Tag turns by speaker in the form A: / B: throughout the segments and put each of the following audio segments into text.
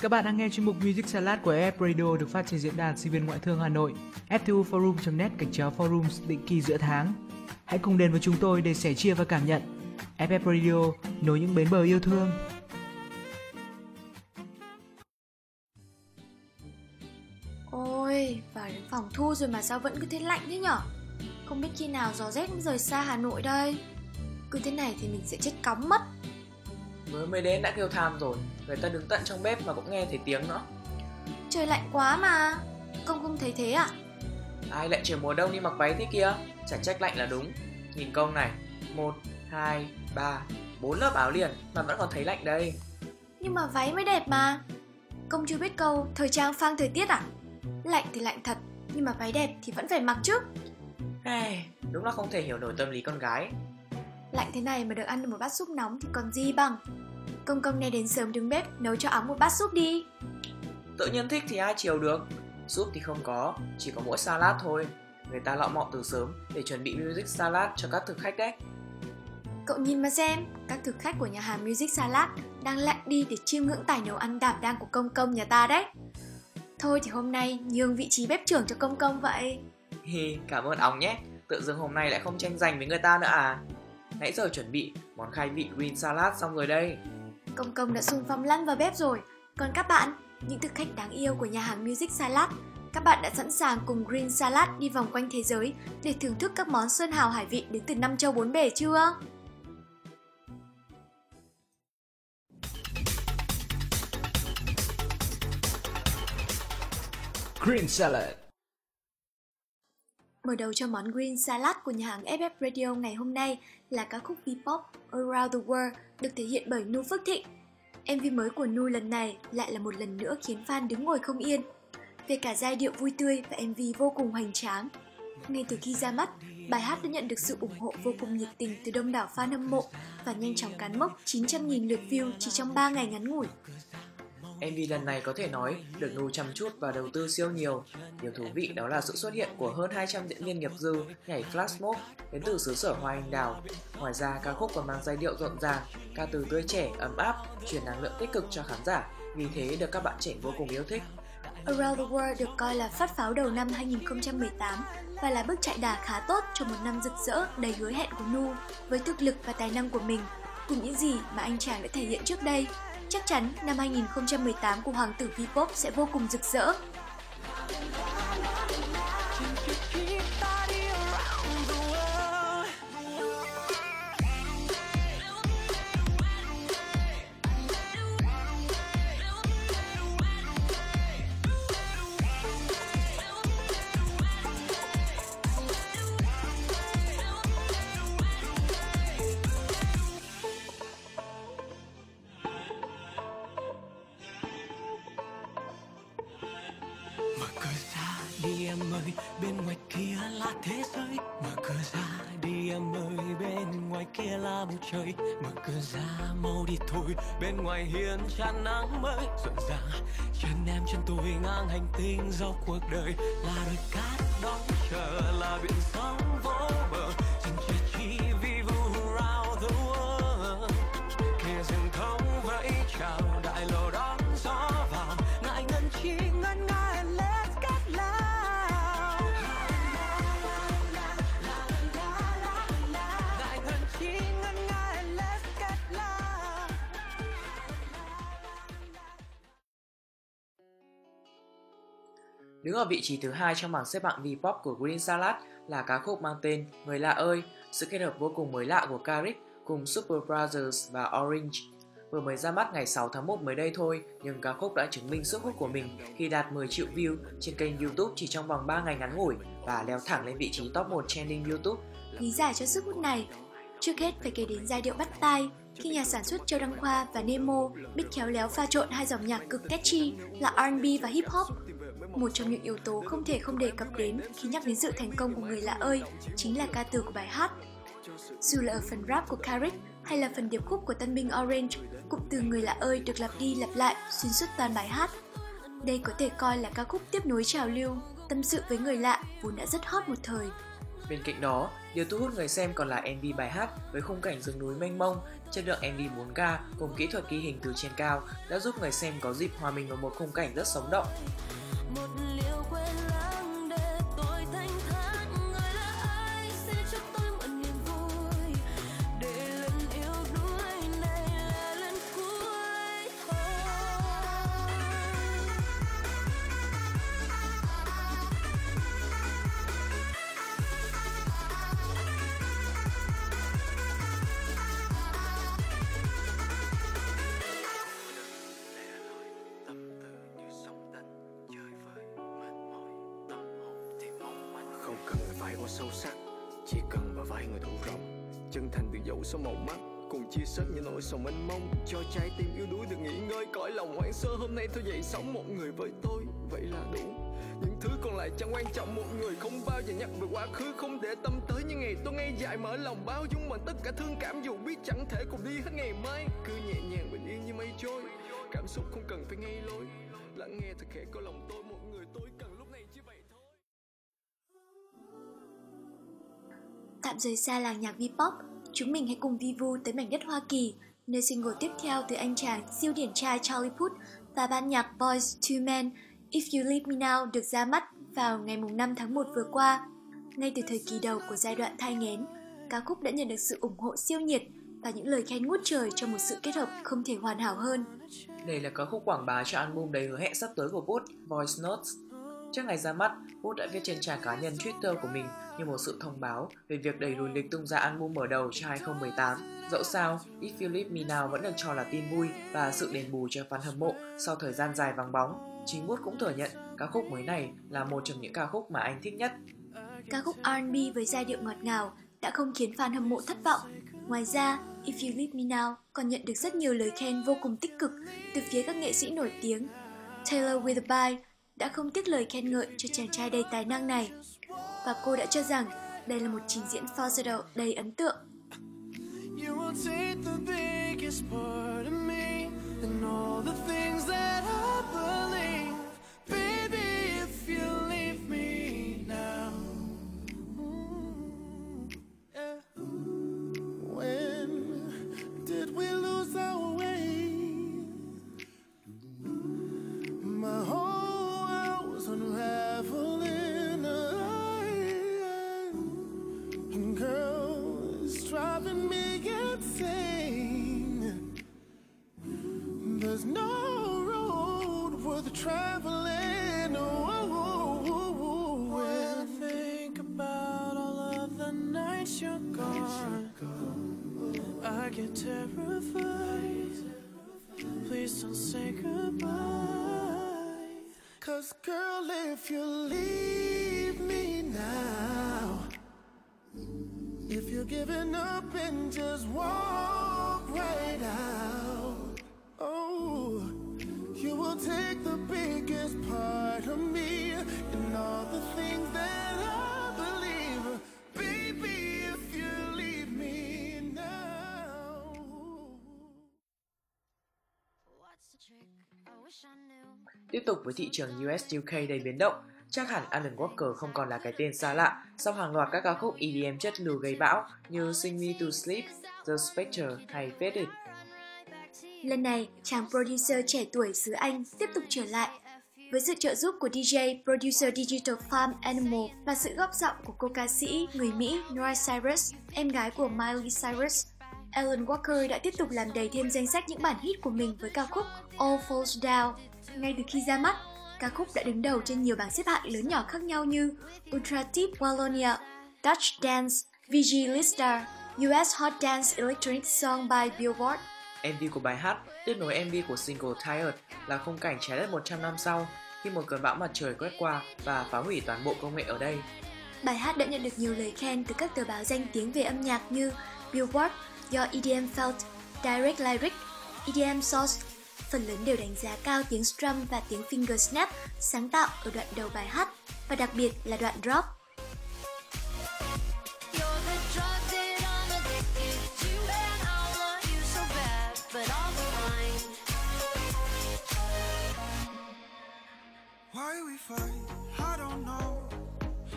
A: Các bạn đang nghe chuyên mục Music Salad của FF Radio được phát trên diễn đàn sinh viên ngoại thương Hà Nội, ftuforum.net gạch chéo forums định kỳ giữa tháng. Hãy cùng đến với chúng tôi để sẻ chia và cảm nhận. FF Radio nối những bến bờ yêu thương.
B: Ôi, vào đến phòng thu rồi mà sao vẫn cứ thế lạnh thế nhở? Không biết khi nào gió rét mới rời xa Hà Nội đây. Cứ thế này thì mình sẽ chết cóng mất.
C: Mới mới đến đã kêu tham rồi Người ta đứng tận trong bếp mà cũng nghe thấy tiếng nữa
B: Trời lạnh quá mà. Công không thấy thế à?
C: Ai lại trời mùa đông đi mặc váy thế kia Chẳng trách lạnh là đúng Nhìn công này một hai ba bốn lớp áo liền mà vẫn còn thấy lạnh đây
B: Nhưng mà váy mới đẹp mà. Công chưa biết câu thời trang phang thời tiết à? Lạnh thì lạnh thật, nhưng mà váy đẹp thì vẫn phải mặc chứ.
C: Ai, Đúng là không thể hiểu nổi tâm lý con gái
B: Lạnh thế này mà được ăn một bát súp nóng thì còn gì bằng. Công công này đến sớm đứng bếp nấu cho óng một bát súp đi.
C: Tự nhiên thích thì ai chiều được Súp thì không có, chỉ có mỗi salad thôi Người ta lọ mọ từ sớm để chuẩn bị music salad cho các thực khách đấy
B: Cậu nhìn mà xem, các thực khách của nhà hàng Music Salad đang lạnh đi để chiêm ngưỡng tài nấu ăn đảm đang của công công nhà ta đấy. Thôi thì hôm nay nhường vị trí bếp trưởng cho công công vậy.
C: Hi, cảm ơn óng nhé Tự dưng hôm nay lại không tranh giành với người ta nữa à Nãy giờ chuẩn bị món khai vị green salad xong rồi đây
B: Công công đã xung phong lăn vào bếp rồi. Còn các bạn, những thực khách đáng yêu của nhà hàng Music Salad, các bạn đã sẵn sàng cùng Green Salad đi vòng quanh thế giới để thưởng thức các món sơn hào hải vị đến từ năm châu bốn bể chưa?
A: Green Salad
B: Mở đầu cho món Green Salad của nhà hàng FF Radio ngày hôm nay là ca khúc V-pop Around the World được thể hiện bởi Nu Phước Thịnh. MV mới của Nu lần này lại là một lần nữa khiến fan đứng ngồi không yên. Về cả giai điệu vui tươi và MV vô cùng hoành tráng. Ngay từ khi ra mắt, bài hát đã nhận được sự ủng hộ vô cùng nhiệt tình từ đông đảo fan hâm mộ và nhanh chóng cán mốc 900.000 lượt view chỉ trong 3 ngày ngắn ngủi.
C: MV lần này có thể nói được Nu chăm chút và đầu tư siêu nhiều. Điều thú vị đó là sự xuất hiện của hơn 200 diễn viên nghiệp dư nhảy flash mob đến từ xứ sở hoa anh đào. Ngoài ra, ca khúc còn mang giai điệu rộn ràng, ca từ tươi trẻ, ấm áp, truyền năng lượng tích cực cho khán giả. Vì thế được các bạn trẻ vô cùng yêu thích.
B: Around the World được coi là phát pháo đầu năm 2018 và là bước chạy đà khá tốt cho một năm rực rỡ đầy hứa hẹn của Nu. Với thực lực và tài năng của mình, cùng những gì mà anh chàng đã thể hiện trước đây, chắc chắn năm 2018 của hoàng tử V-pop sẽ vô cùng rực rỡ.
D: Đi bên ngoài kia là thế giới. Mở cửa ra đi em ơi, bên ngoài kia là bầu trời. Mở cửa ra mau đi thôi, bên ngoài hiên tràn nắng mới rộn ràng. Chân em chân tôi ngang hành tinh dọc cuộc đời là đôi cát đón chờ là biển sóng
C: Đứng ở vị trí thứ hai trong bảng xếp hạng V-pop của Green Salad là ca khúc mang tên Người lạ ơi, sự kết hợp vô cùng mới lạ của Karik cùng Super Brothers và Orange. Vừa mới ra mắt ngày 6 tháng 1 mới đây thôi, nhưng ca khúc đã chứng minh sức hút của mình khi đạt 10 triệu view trên kênh YouTube chỉ trong vòng 3 ngày ngắn ngủi và leo thẳng lên vị trí top 1 trending YouTube.
B: Lý giải cho sức hút này, trước hết phải kể đến giai điệu bắt tai khi nhà sản xuất Châu Đăng Khoa và Nemo biết khéo léo pha trộn hai dòng nhạc cực catchy là R&B và hip hop. Một trong những yếu tố không thể không đề cập đến khi nhắc đến sự thành công của người lạ ơi chính là ca từ của bài hát. Dù là ở phần rap của Carrick hay là phần điệp khúc của tân binh Orange, cụm từ người lạ ơi được lặp đi lặp lại xuyên suốt toàn bài hát. Đây có thể coi là ca khúc tiếp nối trào lưu, tâm sự với người lạ vốn đã rất hot một thời.
C: Bên cạnh đó, điều thu hút người xem còn là MV bài hát với khung cảnh rừng núi mênh mông, chất lượng MV 4K cùng kỹ thuật ghi hình từ trên cao đã giúp người xem có dịp hòa mình vào một khung cảnh rất sống động.
E: một liều quên lãng
F: quá sâu sắc. Chỉ cần vào vai người thụ rộng, chân thành từ dẫu sau màu mắt, cùng chia sẻ những nỗi sầu mênh mông, cho trái tim yếu đuối được nghỉ ngơi, cõi lòng hoang sơ, hôm nay thôi dậy sống một người với tôi. Vậy là đủ. Những thứ còn lại chẳng quan trọng, một người không bao giờ nhắc về quá khứ, không để tâm tới những ngày tôi ngay dại mở lòng, bao dung bằng tất cả thương cảm dù biết chẳng thể cùng đi hết ngày mai. Cứ nhẹ nhàng bình yên như mây trôi, cảm xúc không cần phải ngay lối lắng nghe thật khẽ có lòng tôi một tôi
B: Tạm rời xa làng nhạc V-pop, chúng mình hãy cùng vi vu tới mảnh đất Hoa Kỳ, nơi single tiếp theo từ anh chàng siêu điển trai Charlie Puth và ban nhạc Boys to Men If You Leave Me Now được ra mắt vào ngày 5 tháng 1 vừa qua. Ngay từ thời kỳ đầu của giai đoạn thai nghén, ca khúc đã nhận được sự ủng hộ siêu nhiệt và những lời khen ngút trời cho một sự kết hợp không thể hoàn hảo hơn.
C: Đây là ca khúc quảng bá cho album đầy hứa hẹn sắp tới của Booth, Voice Notes. Trước ngày ra mắt, Booth đã viết trên trang cá nhân Twitter của mình như một sự thông báo về việc đẩy lùi lịch tung ra album mở đầu cho 2018. Dẫu sao, If You Leave Me Now vẫn được cho là tin vui và sự đền bù cho fan hâm mộ sau thời gian dài vắng bóng. Chính Wood cũng thừa nhận ca khúc mới này là một trong những ca khúc mà anh thích nhất.
B: Ca khúc R&B với giai điệu ngọt ngào đã không khiến fan hâm mộ thất vọng. Ngoài ra, If You Leave Me Now còn nhận được rất nhiều lời khen vô cùng tích cực từ phía các nghệ sĩ nổi tiếng. Taylor Willoughby đã không tiếc lời khen ngợi cho chàng trai đầy tài năng này. Và cô đã cho rằng đây là một trình diễn falsetto đầy ấn tượng.
E: You will take the biggest part of me and all the things that I
C: Tiếp tục với thị trường US UK đầy biến động, chắc hẳn Alan Walker không còn là cái tên xa lạ sau hàng loạt các ca khúc EDM chất lù gây bão như Sing Me to Sleep, The Spectre hay Faded.
B: Lần này, chàng producer trẻ tuổi xứ Anh tiếp tục trở lại. Với sự trợ giúp của DJ, producer Digital Farm Animal và sự góp giọng của cô ca sĩ người Mỹ Noah Cyrus, em gái của Miley Cyrus, Alan Walker đã tiếp tục làm đầy thêm danh sách những bản hit của mình với ca khúc All Falls Down. Ngay từ khi ra mắt, ca khúc đã đứng đầu trên nhiều bảng xếp hạng lớn nhỏ khác nhau như Ultra Tip Wallonia, Dutch Dance, VG Lista, US Hot Dance Electronic Song by Billboard.
C: MV của bài hát tiếp nối MV của single Tired là khung cảnh trái đất 100 năm sau khi một cơn bão mặt trời quét qua và phá hủy toàn bộ công nghệ ở đây.
B: Bài hát đã nhận được nhiều lời khen từ các tờ báo danh tiếng về âm nhạc như Billboard, Your EDM Felt, Direct Lyric, EDM Source. Phần lớn đều đánh giá cao tiếng strum và tiếng finger snap sáng tạo ở đoạn đầu bài hát và đặc biệt là đoạn drop.
G: Why we fight? I don't know.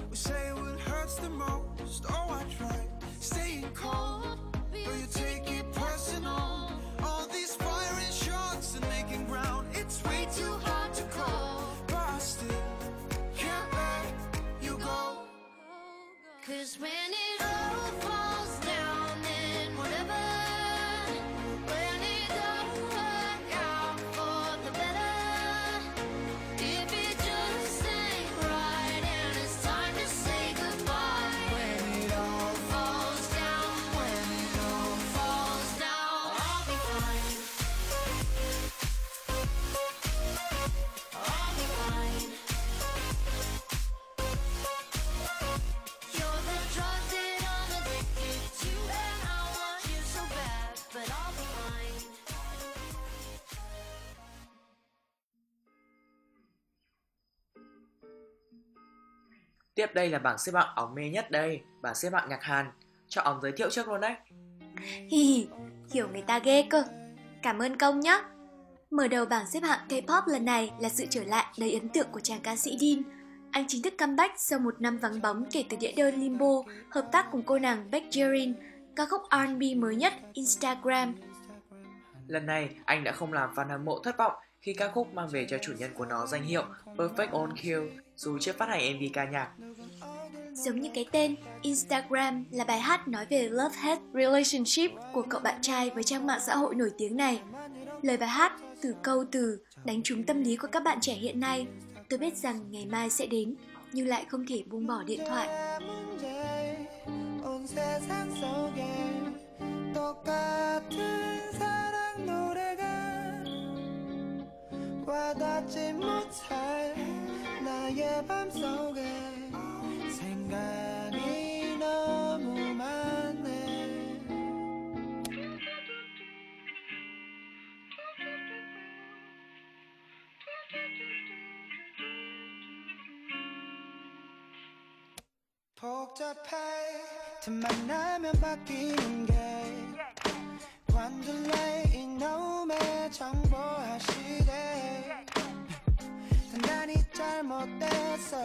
G: We say what hurts the most.
H: Oh, I tried staying cold, but you take it personal.
G: Cause when
C: Tiếp đây là bảng xếp hạng ống mê nhất đây, bảng xếp hạng nhạc Hàn. Cho ống giới thiệu trước luôn đấy.
B: Hi hi, hiểu người ta ghê cơ. Cảm ơn công nhé. Mở đầu bảng xếp hạng K-pop lần này là sự trở lại đầy ấn tượng của chàng ca sĩ Dean. Anh chính thức comeback sau một năm vắng bóng kể từ đĩa đơn Limbo, hợp tác cùng cô nàng Baekjerin, ca khúc R&B mới nhất Instagram.
C: Lần này, anh đã không làm fan hâm mộ thất vọng khi ca khúc mang về cho chủ nhân của nó danh hiệu Perfect on Kill dù chưa phát hành MV ca nhạc.
B: Giống như cái tên, Instagram là bài hát nói về love-hate relationship của cậu bạn trai với trang mạng xã hội nổi tiếng này. Lời bài hát từ câu từ đánh trúng tâm lý của các bạn trẻ hiện nay. Tôi biết rằng ngày mai sẽ đến, nhưng lại không thể buông bỏ điện thoại.
H: 문제 온 세상 속에 똑같은 와닿지 못할 나의 밤 속에 생각이 너무 많네. 복잡해 틈 만 나면 바뀌는 게 관둘래 이놈의 정보화 시 잘못됐어.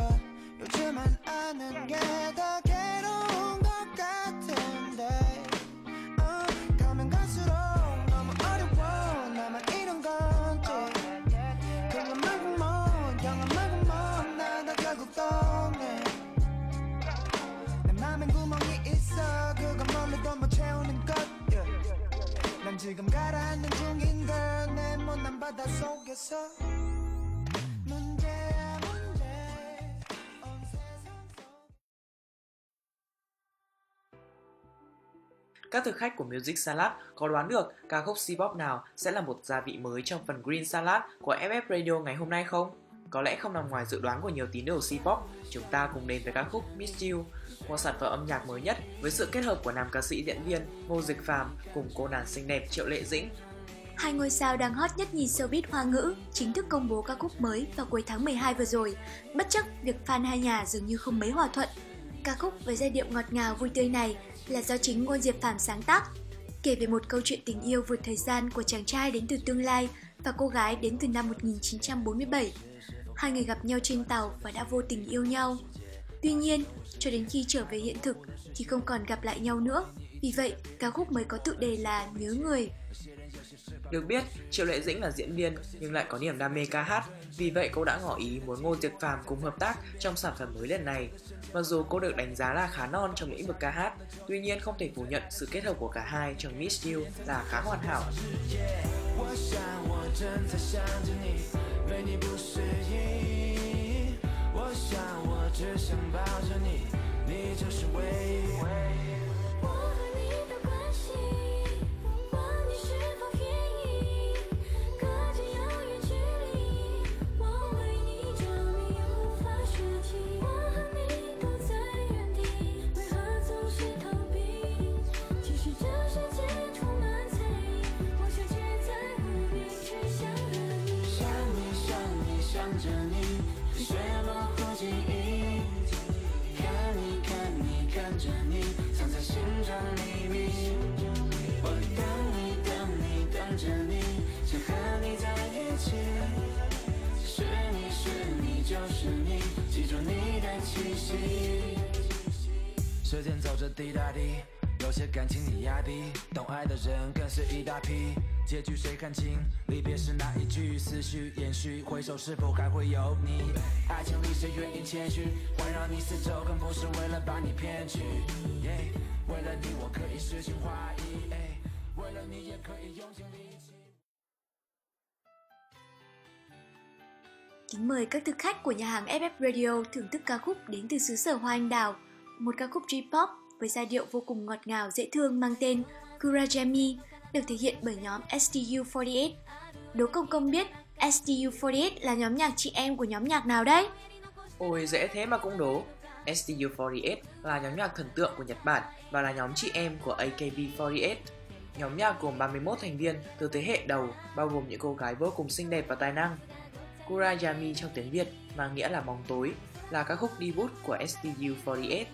H: 요즘은 아는 게 더 괴로운 것 같은데. 어, 가면 갈수록 너무 어려워. 나만 이런 건지. 그건 말고 뭐 영원 말고 뭐 나도 결국 떠네. 내 맘엔 구멍이 있어. 그건 뭘로도 못 채우는 것. yeah. 난 지금 가라앉는 중인 걸내 못난 바다 속에서
C: Các thực khách của Music Salad có đoán được ca khúc C-pop nào sẽ là một gia vị mới trong phần Green Salad của FF Radio ngày hôm nay không? Có lẽ không nằm ngoài dự đoán của nhiều tín đồ C-pop, chúng ta cùng đến với ca khúc Miss You, một sản phẩm âm nhạc mới nhất với sự kết hợp của nam ca sĩ diễn viên Ngô Dịch Phàm cùng cô nàng xinh đẹp Triệu Lệ Dĩnh.
B: Hai ngôi sao đang hot nhất nhì showbiz hoa ngữ chính thức công bố ca khúc mới vào cuối tháng 12 vừa rồi, bất chấp việc fan hai nhà dường như không mấy hòa thuận. Ca khúc với giai điệu ngọt ngào vui tươi này là do chính Ngô Diệp Phàm sáng tác, kể về một câu chuyện tình yêu vượt thời gian của chàng trai đến từ tương lai và cô gái đến từ năm 1947. Hai người gặp nhau trên tàu và đã vô tình yêu nhau. Tuy nhiên, cho đến khi trở về hiện thực thì không còn gặp lại nhau nữa. Vì vậy, ca khúc mới có tựa đề là Nhớ Người.
C: Được biết, Triệu Lệ Dĩnh là diễn viên nhưng lại có niềm đam mê ca hát, vì vậy cô đã ngỏ ý muốn Ngô Diệp Phàm cùng hợp tác trong sản phẩm mới lần này. Mặc dù cô được đánh giá là khá non trong lĩnh vực ca hát, tuy nhiên không thể phủ nhận sự kết hợp của cả hai trong Miss You là khá hoàn hảo.
F: 我想我正在想着你，对你不适应。我想我只想抱着你，你就是唯一。
G: 着你，
F: 雪模糊记忆。看你看你看着你，藏在心中秘密。我等你等你等着你，想和你在一起。是你是你就是你，记住你的气息。时间走着
I: 滴答滴，有些感情你压低，懂爱的人更是一大批。结局谁看清？离别时那一句，思绪延续，回首是否还会有你？爱情里谁愿意谦虚？环绕你四周，更不是为了把你骗去。耶为了你，我可以诗情画意，哎为了你也可以用尽力气。
B: Kính mời các thực khách của nhà hàng FF Radio thưởng thức ca khúc đến từ xứ sở hoa anh đào, một ca khúc J-pop với giai điệu vô cùng ngọt ngào dễ thương mang tên Kurajami, được thể hiện bởi nhóm STU48. Đố Công Công biết STU48 là nhóm nhạc chị em của nhóm nhạc nào đấy?
C: Ôi dễ thế mà cũng đố. STU48 là nhóm nhạc thần tượng của Nhật Bản và là nhóm chị em của AKB48. Nhóm nhạc gồm 31 thành viên từ thế hệ đầu, bao gồm những cô gái vô cùng xinh đẹp và tài năng. Kurayami trong tiếng Việt mang nghĩa là bóng tối, là các khúc debut của STU48.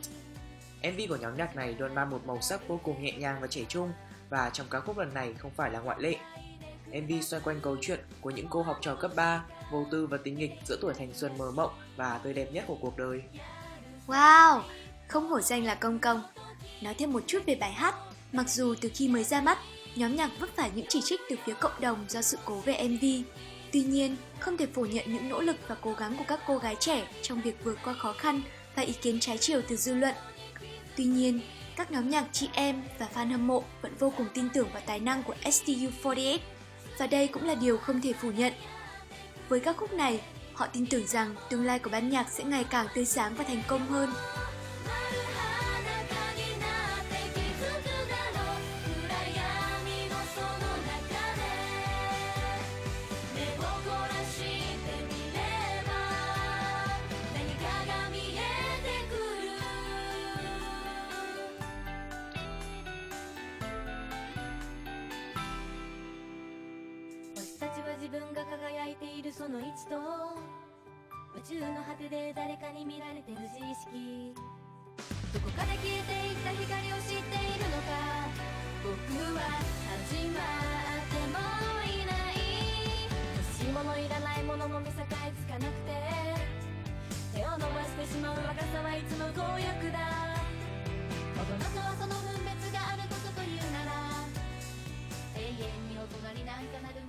C: MV của nhóm nhạc này luôn mang một màu sắc vô cùng nhẹ nhàng và trẻ trung và trong ca khúc lần này không phải là ngoại lệ. MV xoay quanh câu chuyện của những cô học trò cấp 3, vô tư và tính nghịch giữa tuổi thanh xuân mơ mộng và tươi đẹp nhất của cuộc đời.
B: Wow, không hổ danh là Công Công. Nói thêm một chút về bài hát, mặc dù từ khi mới ra mắt, nhóm nhạc vấp phải những chỉ trích từ phía cộng đồng do sự cố về MV. Tuy nhiên, không thể phủ nhận những nỗ lực và cố gắng của các cô gái trẻ trong việc vượt qua khó khăn và ý kiến trái chiều từ dư luận. Tuy nhiên, các nhóm nhạc chị em và fan hâm mộ vẫn vô cùng tin tưởng vào tài năng của STU48 và đây cũng là điều không thể phủ nhận. Với các khúc này, họ tin tưởng rằng tương lai của ban nhạc sẽ ngày càng tươi sáng và thành công hơn.
G: 自分が輝いているその位置と宇宙の果てで誰かに見られてる自意識。どこかで消えていった光を知っているのか僕は始まってもいない。欲しいものいらないものも見境つかなくて手を伸ばしてしまう若さはいつも強欲だ。大人とはその分別があることというなら永遠に大人になんかなる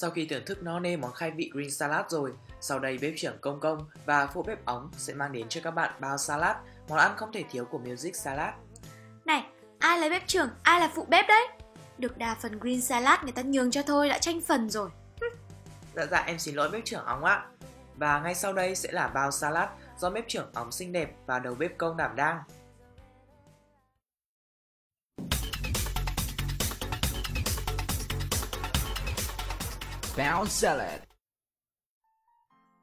C: Sau khi thưởng thức no nê món khai vị green salad rồi, sau đây bếp trưởng Công Công và phụ bếp ống sẽ mang đến cho các bạn bao salad, món ăn không thể thiếu của Music Salad.
B: Này, ai là bếp trưởng, ai là phụ bếp đấy? Được đà phần green salad người ta nhường cho thôi đã tranh phần rồi.
C: Dạ dạ em xin lỗi bếp trưởng ống ạ. Và ngay sau đây sẽ là bao salad do bếp trưởng ống xinh đẹp và đầu bếp công đảm đang.
A: Bao salad.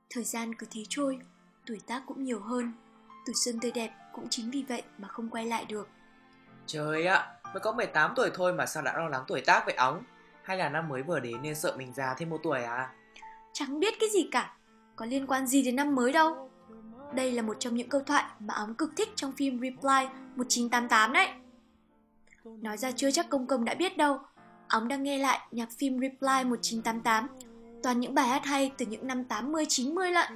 B: Thời gian cứ thế trôi, tuổi tác cũng nhiều hơn. Tuổi xuân tươi đẹp cũng chính vì vậy mà không quay lại được.
C: Trời ạ, mới có 18 tuổi thôi mà sao đã lo lắng tuổi tác vậy ống? Hay là năm mới vừa đến nên sợ mình già thêm một tuổi à?
B: Chẳng biết cái gì cả, có liên quan gì đến năm mới đâu. Đây là một trong những câu thoại mà ống cực thích trong phim Reply 1988 đấy. Nói ra chưa chắc công công đã biết đâu, ống đang nghe lại nhạc phim Reply 1988, toàn những bài hát hay từ những năm 80-90 lận.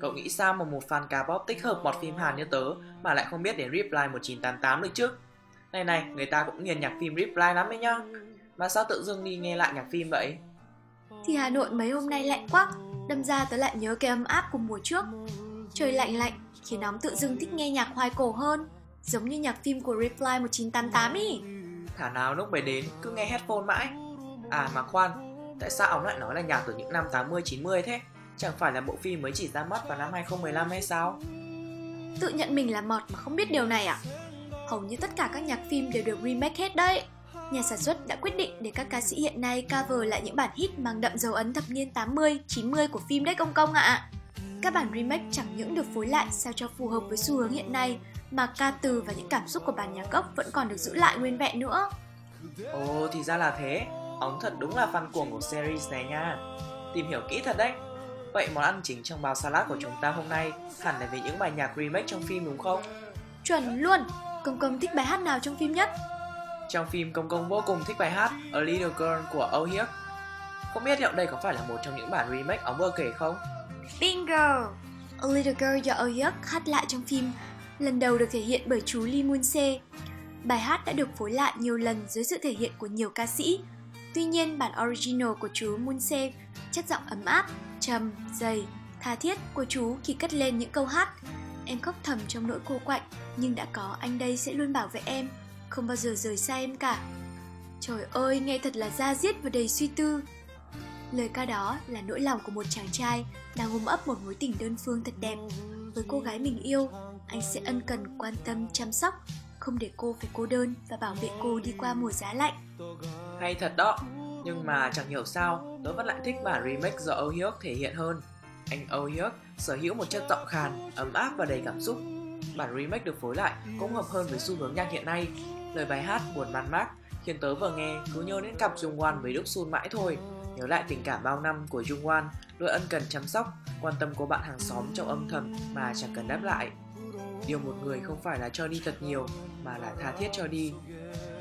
C: Cậu nghĩ sao mà một fan K-pop tích hợp một phim Hàn như tớ mà lại không biết đến Reply 1988 được chứ? Này này, người ta cũng nghiền nhạc phim Reply lắm đấy nhá. Mà sao tự dưng đi nghe lại nhạc phim vậy?
B: Thì Hà Nội mấy hôm nay lạnh quá, đâm ra tớ lại nhớ cái ấm áp của mùa trước. Trời lạnh lạnh khiến nóng tự dưng thích nghe nhạc hoài cổ hơn, giống như nhạc phim của Reply 1988 ý.
C: Thả nào lúc mày đến cứ nghe headphone mãi. À mà khoan, tại sao ông lại nói là nhạc từ những năm 80-90 thế? Chẳng phải là bộ phim mới chỉ ra mắt vào năm 2015 hay sao?
B: Tự nhận mình là mọt mà không biết điều này à? Hầu như tất cả các nhạc phim đều được remake hết đấy. Nhà sản xuất đã quyết định để các ca sĩ hiện nay cover lại những bản hit mang đậm dấu ấn thập niên 80, 90 của phim đấy công công ạ. Các bản remake chẳng những được phối lại sao cho phù hợp với xu hướng hiện nay mà ca từ và những cảm xúc của bản nhạc gốc vẫn còn được giữ lại nguyên vẹn nữa.
C: Ồ thì ra là thế, ông thật đúng là fan cuồng của series này nha. Tìm hiểu kỹ thật đấy. Vậy món ăn chính trong bao salad của chúng ta hôm nay hẳn là về những bài nhạc remake trong phim đúng không?
B: Chuẩn luôn! Công công thích bài hát nào trong phim nhất?
C: Trong phim Công Công vô cùng thích bài hát A Little Girl của Oh Hyuk. Không biết liệu đây có phải là một trong những bản remake ông vừa kể không?
B: Bingo! A Little Girl do Oyuk hát lại trong phim lần đầu được thể hiện bởi chú Lee Moon Se. Bài hát đã được phối lại nhiều lần dưới sự thể hiện của nhiều ca sĩ. Tuy nhiên, bản original của chú Moon Se chất giọng ấm áp, trầm, dày, tha thiết của chú khi cất lên những câu hát. Em khóc thầm trong nỗi cô quạnh, nhưng đã có anh đây sẽ luôn bảo vệ em, không bao giờ rời xa em cả. Trời ơi, nghe thật là da diết và đầy suy tư. Lời ca đó là nỗi lòng của một chàng trai đang ôm ấp một mối tình đơn phương thật đẹp. Với cô gái mình yêu, anh sẽ ân cần quan tâm chăm sóc, không để cô phải cô đơn và bảo vệ cô đi qua mùa giá lạnh.
C: Hay thật đó, nhưng mà chẳng hiểu sao tớ vẫn lại thích bản remake do Oh hiếc thể hiện hơn. Anh Oh hiếc sở hữu một chất giọng khàn, ấm áp và đầy cảm xúc. Bản remake được phối lại cũng hợp hơn với xu hướng nhạc hiện nay. Lời bài hát buồn man mác khiến tớ vừa nghe cứ nhớ đến cặp Jung Wan với đức Sun mãi thôi. Nhớ lại tình cảm bao năm của Jung Wan luôn ân cần chăm sóc, quan tâm cô bạn hàng xóm trong âm thầm mà chẳng cần đáp lại. Yêu một người không phải là cho đi thật nhiều mà là tha thiết cho đi.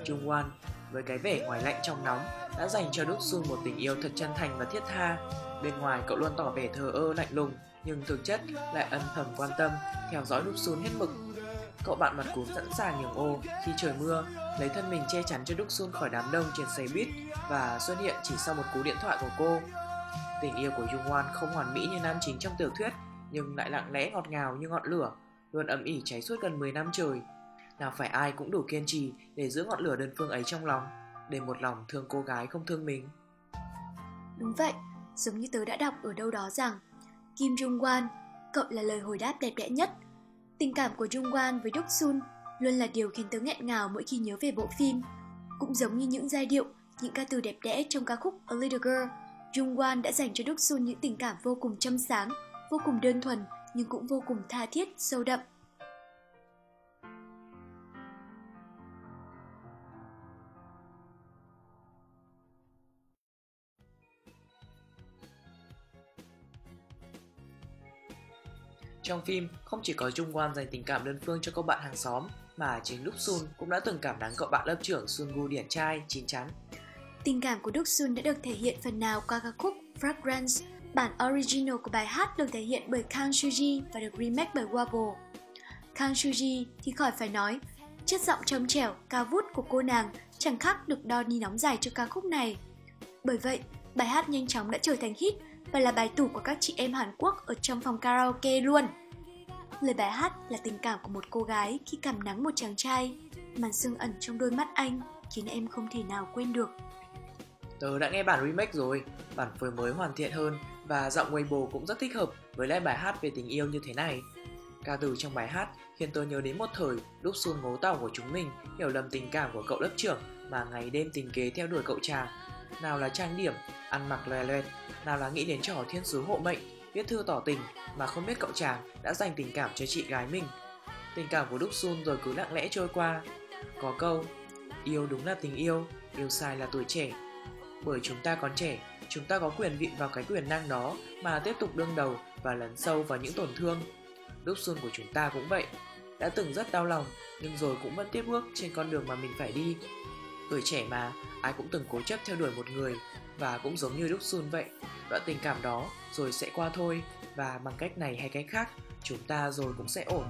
C: Jung Wan với cái vẻ ngoài lạnh trong nóng đã dành cho Đúc Sun một tình yêu thật chân thành và thiết tha. Bên ngoài cậu luôn tỏ vẻ thờ ơ lạnh lùng nhưng thực chất lại ân thầm quan tâm, theo dõi Đúc Sun hết mực. Cậu bạn mặt cúm sẵn sàng nhường ô khi trời mưa, lấy thân mình che chắn cho Đúc Sun khỏi đám đông trên xe buýt và xuất hiện chỉ sau một cú điện thoại của cô. Tình yêu của Jung Wan không hoàn mỹ như nam chính trong tiểu thuyết, nhưng lại lặng lẽ ngọt ngào như ngọn lửa, luôn ấm ỉ cháy suốt gần 10 năm trời. Nào phải ai cũng đủ kiên trì để giữ ngọn lửa đơn phương ấy trong lòng, để một lòng thương cô gái không thương mình.
B: Đúng vậy, giống như tớ đã đọc ở đâu đó rằng Kim Jong Wan, cậu là lời hồi đáp đẹp đẽ nhất. Tình cảm của Jung Wan với Đúc Sun luôn là điều khiến tớ nghẹn ngào mỗi khi nhớ về bộ phim. Cũng giống như những giai điệu, những ca từ đẹp đẽ trong ca khúc A Little Girl, Jung Wan đã dành cho Đúc Sun những tình cảm vô cùng chăm sáng, vô cùng đơn thuần nhưng cũng vô cùng tha thiết, sâu đậm.
C: Trong phim, không chỉ có Jung Wan dành tình cảm đơn phương cho cậu bạn hàng xóm, mà chính Đúc Sun cũng đã từng cảm nắng cậu bạn lớp trưởng Sun Gu điển trai, chín chắn.
B: Tình cảm của Đúc Sun đã được thể hiện phần nào qua ca khúc Fragrance. Bản original của bài hát được thể hiện bởi Kang Soo-ji và được remake bởi Wabo. Kang Soo-ji thì khỏi phải nói, chất giọng trầm trẻo, cao vút của cô nàng chẳng khác được đo ni nóng dài cho ca khúc này. Bởi vậy, bài hát nhanh chóng đã trở thành hit và là bài tủ của các chị em Hàn Quốc ở trong phòng karaoke luôn. Lời bài hát là tình cảm của một cô gái khi cảm nắng một chàng trai, màn sương ẩn trong đôi mắt anh khiến em không thể nào quên được.
C: Tớ đã nghe bản remake rồi, bản phối mới hoàn thiện hơn và giọng Weibo cũng rất thích hợp với lại bài hát về tình yêu như thế này. Ca từ trong bài hát khiến tôi nhớ đến một thời lúc xuông ngố tàu của chúng mình hiểu lầm tình cảm của cậu lớp trưởng mà ngày đêm tình kế theo đuổi cậu chàng. Nào là trang điểm, ăn mặc loè loẹt, nào là nghĩ đến trò thiên sứ hộ mệnh, viết thư tỏ tình mà không biết cậu chàng đã dành tình cảm cho chị gái mình. Tình cảm của Đúc Sun rồi cứ lặng lẽ trôi qua. Có câu, yêu đúng là tình yêu, yêu sai là tuổi trẻ. Bởi chúng ta còn trẻ, chúng ta có quyền vịn vào cái quyền năng đó mà tiếp tục đương đầu và lấn sâu vào những tổn thương. Đúc xuân của chúng ta cũng vậy. Đã từng rất đau lòng, nhưng rồi cũng vẫn tiếp bước trên con đường mà mình phải đi. Tuổi trẻ mà, ai cũng từng cố chấp theo đuổi một người và cũng giống như Đúc Sun vậy. Đoạn tình cảm đó rồi sẽ qua thôi và bằng cách này hay cách khác, chúng ta rồi cũng sẽ ổn.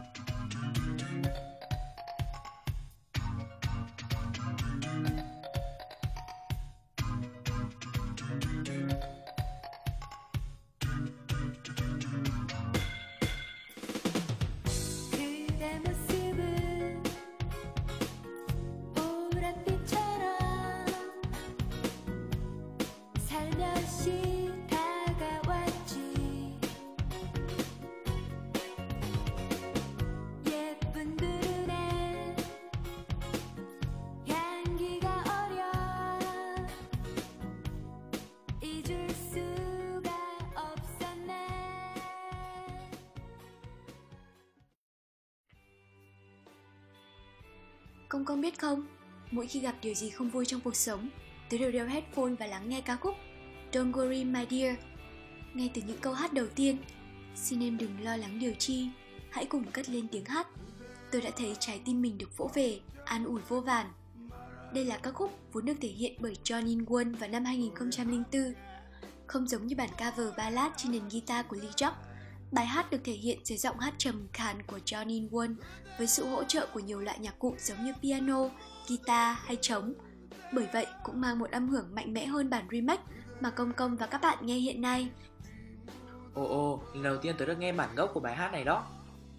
B: Công công biết không, mỗi khi gặp điều gì không vui trong cuộc sống, tớ đều đeo headphone và lắng nghe ca khúc Don't worry my dear. Ngay từ những câu hát đầu tiên, xin em đừng lo lắng điều chi, hãy cùng cất lên tiếng hát. Tôi đã thấy trái tim mình được vỗ về, an ủi vô vàn. Đây là ca khúc vốn được thể hiện bởi John In Won vào năm 2004. Không giống như bản cover ballad trên nền guitar của Lee Jock, bài hát được thể hiện dưới giọng hát trầm khàn của Johnny Won với sự hỗ trợ của nhiều loại nhạc cụ giống như piano, guitar hay trống. Bởi vậy cũng mang một âm hưởng mạnh mẽ hơn bản remake mà Công Công và các bạn nghe hiện nay.
C: Ồ ồ, lần đầu tiên tôi được nghe bản gốc của bài hát này đó.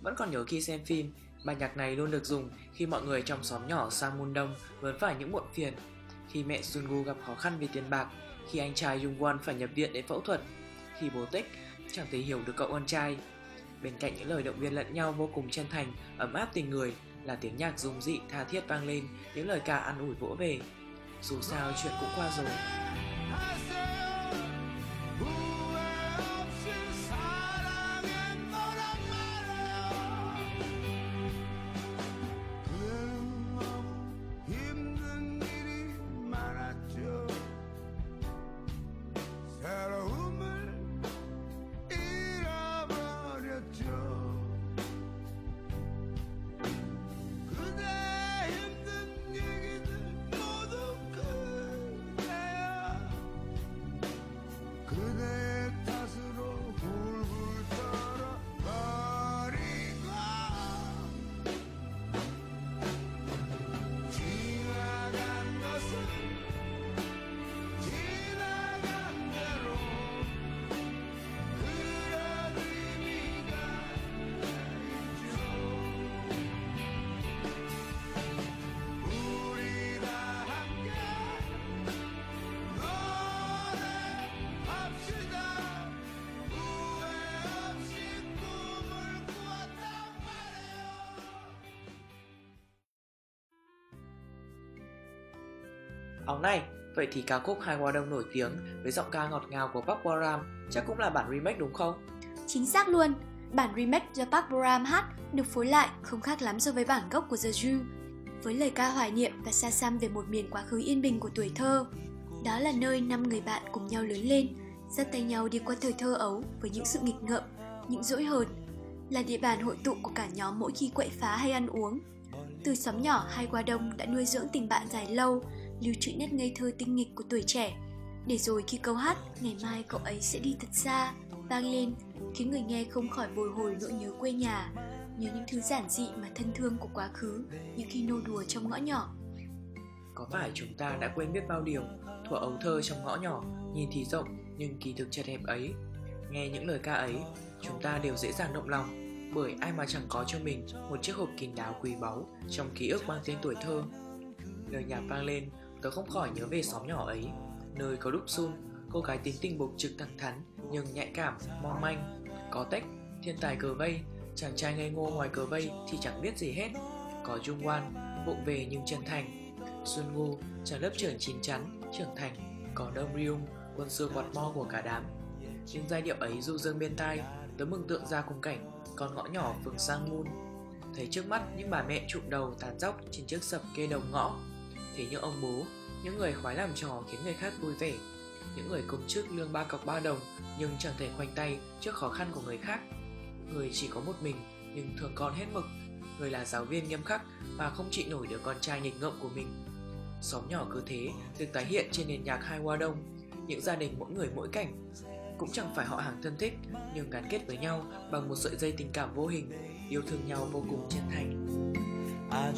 C: Vẫn còn nhớ khi xem phim, bài nhạc này luôn được dùng khi mọi người trong xóm nhỏ sang Môn Đông vướng phải những muộn phiền. Khi mẹ Sungu gặp khó khăn vì tiền bạc, khi anh trai Jung Won phải nhập viện để phẫu thuật, khi bố Tích chẳng thể hiểu được cậu con trai. Bên cạnh những lời động viên lẫn nhau vô cùng chân thành, ấm áp tình người là tiếng nhạc dung dị tha thiết vang lên, những lời ca an ủi vỗ về. Dù sao chuyện cũng qua rồi. Áo này, vậy thì ca khúc Hai Hoa Đông nổi tiếng với giọng ca ngọt ngào của Park Bo Ram chắc cũng là bản remake đúng không?
B: Chính xác luôn, bản remake do Park Bo Ram hát được phối lại không khác lắm so với bản gốc của The Ju. Với lời ca hoài niệm và xa xăm về một miền quá khứ yên bình của tuổi thơ. Đó là nơi năm người bạn cùng nhau lớn lên, dắt tay nhau đi qua thời thơ ấu với những sự nghịch ngợm, những dỗi hờn. Là địa bàn hội tụ của cả nhóm mỗi khi quậy phá hay ăn uống. Từ xóm nhỏ hai qua đông đã nuôi dưỡng tình bạn dài lâu, lưu trữ nét ngây thơ tinh nghịch của tuổi trẻ. Để rồi khi câu hát ngày mai cậu ấy sẽ đi thật xa vang lên, khiến người nghe không khỏi bồi hồi nỗi nhớ quê nhà, nhớ những thứ giản dị mà thân thương của quá khứ như khi nô đùa trong ngõ nhỏ.
C: Có phải chúng ta đã quên biết bao điều Thuở ấu thơ trong ngõ nhỏ, Nhìn thì rộng nhưng kỳ thực chật hẹp ấy? Nghe những lời ca ấy, Chúng ta đều dễ dàng động lòng, Bởi ai mà chẳng có cho mình Một chiếc hộp kín đáo quý báu Trong ký ức mang tên tuổi thơ. Lời nhạc vang lên Tớ không khỏi nhớ về xóm nhỏ ấy. Nơi có Đúc Sun Cô gái tính tình bộc trực thẳng thắn Nhưng nhạy cảm, mong manh. Có tách, thiên tài cờ vây Chàng trai ngây ngô ngoài cờ vây thì chẳng biết gì hết. Có Jung Wan, vụng về nhưng chân thành. Sun Woo, chàng lớp trưởng chín chắn, trưởng thành. Có Đông Ryung, quân sư quạt mo của cả đám. Những giai điệu ấy du dương bên tai Tớ mừng tượng ra cùng cảnh Con ngõ nhỏ phường Sang Moon Thấy trước mắt những bà mẹ trụm đầu tàn dốc trên chiếc sập kê đầu ngõ thế những ông bố, những người khoái làm trò khiến người khác vui vẻ. Những người công chức lương ba cọc ba đồng Nhưng chẳng thể khoanh tay trước khó khăn của người khác. Người chỉ có một mình nhưng thường còn hết mực. Người là giáo viên nghiêm khắc mà không chịu nổi đứa con trai nghịch ngợm của mình. Xóm nhỏ cứ thế được tái hiện trên nền nhạc hai hoa đông. Những gia đình mỗi người mỗi cảnh. Cũng chẳng phải họ hàng thân thích Nhưng gắn kết với nhau bằng một sợi dây tình cảm vô hình Yêu thương nhau vô cùng chân thành.
E: 아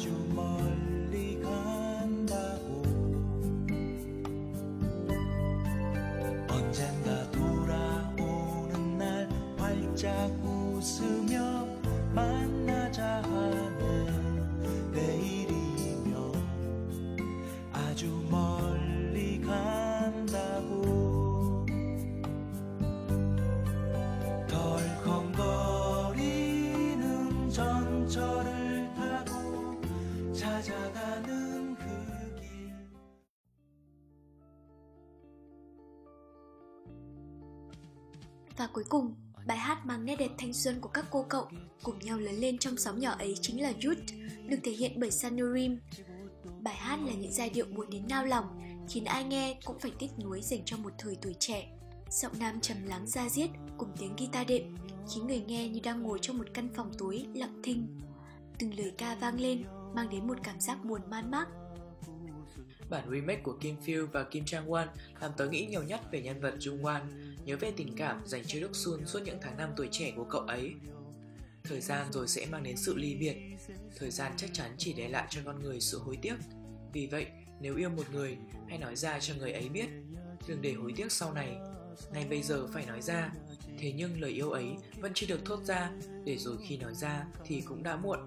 B: Và cuối cùng, bài hát mang nét đẹp thanh xuân của các cô cậu cùng nhau lớn lên trong xóm nhỏ ấy chính là Youth, được thể hiện bởi Sanurim. Bài hát là những giai điệu buồn đến nao lòng, khiến ai nghe cũng phải tiếc nuối dành cho một thời tuổi trẻ. Giọng nam trầm lắng ra diết cùng tiếng guitar đệm khiến người nghe như đang ngồi trong một căn phòng tối lặng thinh. Từng lời ca vang lên mang đến một cảm giác buồn man mác.
C: Bản remake của Kim Phil và Kim Chang Won làm tớ nghĩ nhiều nhất về nhân vật Jung Wan, nhớ về tình cảm dành cho Đức Sun suốt những tháng năm tuổi trẻ của cậu ấy. Thời gian rồi sẽ mang đến sự ly biệt, thời gian chắc chắn chỉ để lại cho con người sự hối tiếc. Vì vậy, nếu yêu một người, hãy nói ra cho người ấy biết, đừng để hối tiếc sau này. Ngay bây giờ phải nói ra, thế nhưng lời yêu ấy vẫn chưa được thốt ra, để rồi khi nói ra thì cũng đã muộn.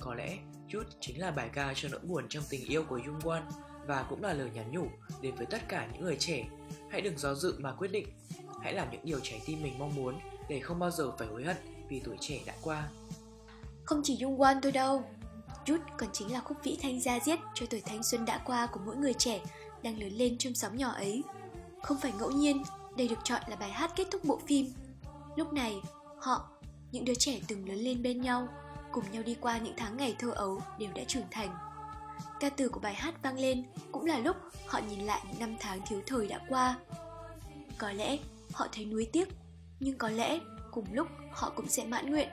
C: Có lẽ Chút chính là bài ca cho nỗi buồn trong tình yêu của Jung Won và cũng là lời nhắn nhủ đến với tất cả những người trẻ. Hãy đừng do dự mà quyết định. Hãy làm những điều trái tim mình mong muốn để không bao giờ phải hối hận vì tuổi trẻ đã qua.
B: Không chỉ dung quan thôi đâu. Chút còn chính là khúc vĩ thanh gia diết cho tuổi thanh xuân đã qua của mỗi người trẻ đang lớn lên trong sóng nhỏ ấy. Không phải ngẫu nhiên, đây được chọn là bài hát kết thúc bộ phim. Lúc này, họ, những đứa trẻ từng lớn lên bên nhau, cùng nhau đi qua những tháng ngày thơ ấu đều đã trưởng thành. Ca từ của bài hát vang lên cũng là lúc họ nhìn lại những năm tháng thiếu thời đã qua. Có lẽ họ thấy nuối tiếc, nhưng có lẽ cùng lúc họ cũng sẽ mãn nguyện.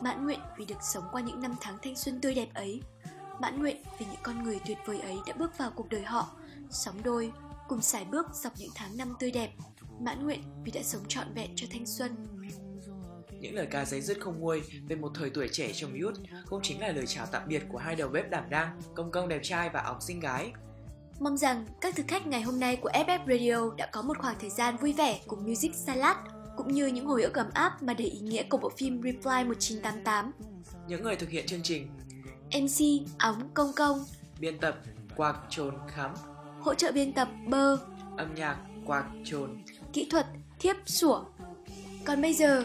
B: Mãn nguyện vì được sống qua những năm tháng thanh xuân tươi đẹp ấy. Mãn nguyện vì những con người tuyệt vời ấy đã bước vào cuộc đời họ, sống đôi, cùng sải bước dọc những tháng năm tươi đẹp. Mãn nguyện vì đã sống trọn vẹn cho thanh xuân.
C: Những lời ca giấy dứt không nguôi về một thời tuổi trẻ trong youth cũng chính là lời chào tạm biệt của hai đầu bếp đảm đang, công công đẹp trai và óng xinh gái.
B: Mong rằng các thực khách ngày hôm nay của FF Radio đã có một khoảng thời gian vui vẻ cùng Music Salad cũng như những hồi ức ấm áp mà đầy ý nghĩa của bộ phim Reply 1988.
C: Những người thực hiện chương trình,
B: MC Óng Công Công,
C: biên tập Quạc Trồn Khắm,
B: hỗ trợ biên tập Bơ,
C: âm nhạc Quạc Trồn.
B: kỹ thuật Thiếp Sủa. Còn bây giờ,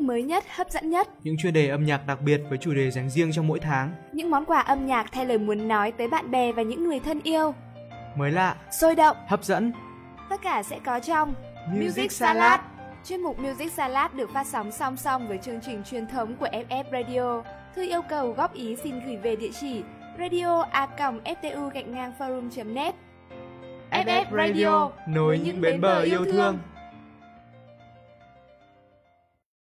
J: Mới nhất, hấp dẫn nhất,
A: Những chuyên đề âm nhạc đặc biệt với chủ đề dành riêng cho mỗi tháng.
J: những món quà âm nhạc thay lời muốn nói tới bạn bè và những người thân yêu,
A: Mới lạ,
J: sôi động,
A: hấp dẫn.
J: tất cả sẽ có trong
A: Music Salad.
J: Chuyên mục Music Salad được phát sóng song song với chương trình truyền thống của FF Radio. Thư yêu cầu góp ý xin gửi về địa chỉ radio a ftu gạch ngang forum.net
A: FF Radio, nối những bến bờ yêu thương.